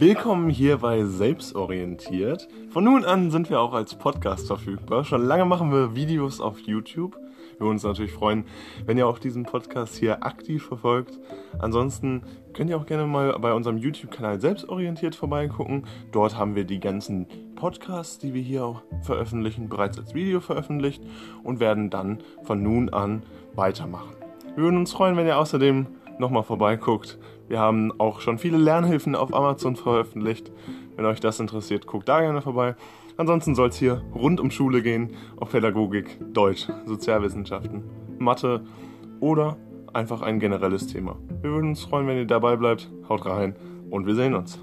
Willkommen hier bei Selbstorientiert. Von nun an sind wir auch als Podcast verfügbar. Schon lange machen wir Videos auf YouTube. Wir würden uns natürlich freuen, wenn ihr auch diesen Podcast hier aktiv verfolgt. Ansonsten könnt ihr auch gerne mal bei unserem YouTube-Kanal Selbstorientiert vorbeigucken. Dort haben wir die ganzen Podcasts, die wir hier auch veröffentlichen, bereits als Video veröffentlicht und werden dann von nun an weitermachen. Wir würden uns freuen, wenn ihr außerdem nochmal vorbeiguckt. Wir haben auch schon viele Lernhilfen auf Amazon veröffentlicht. Wenn euch das interessiert, guckt da gerne vorbei. Ansonsten soll es hier rund um Schule gehen, auf Pädagogik, Deutsch, Sozialwissenschaften, Mathe oder einfach ein generelles Thema. Wir würden uns freuen, wenn ihr dabei bleibt. Haut rein und wir sehen uns.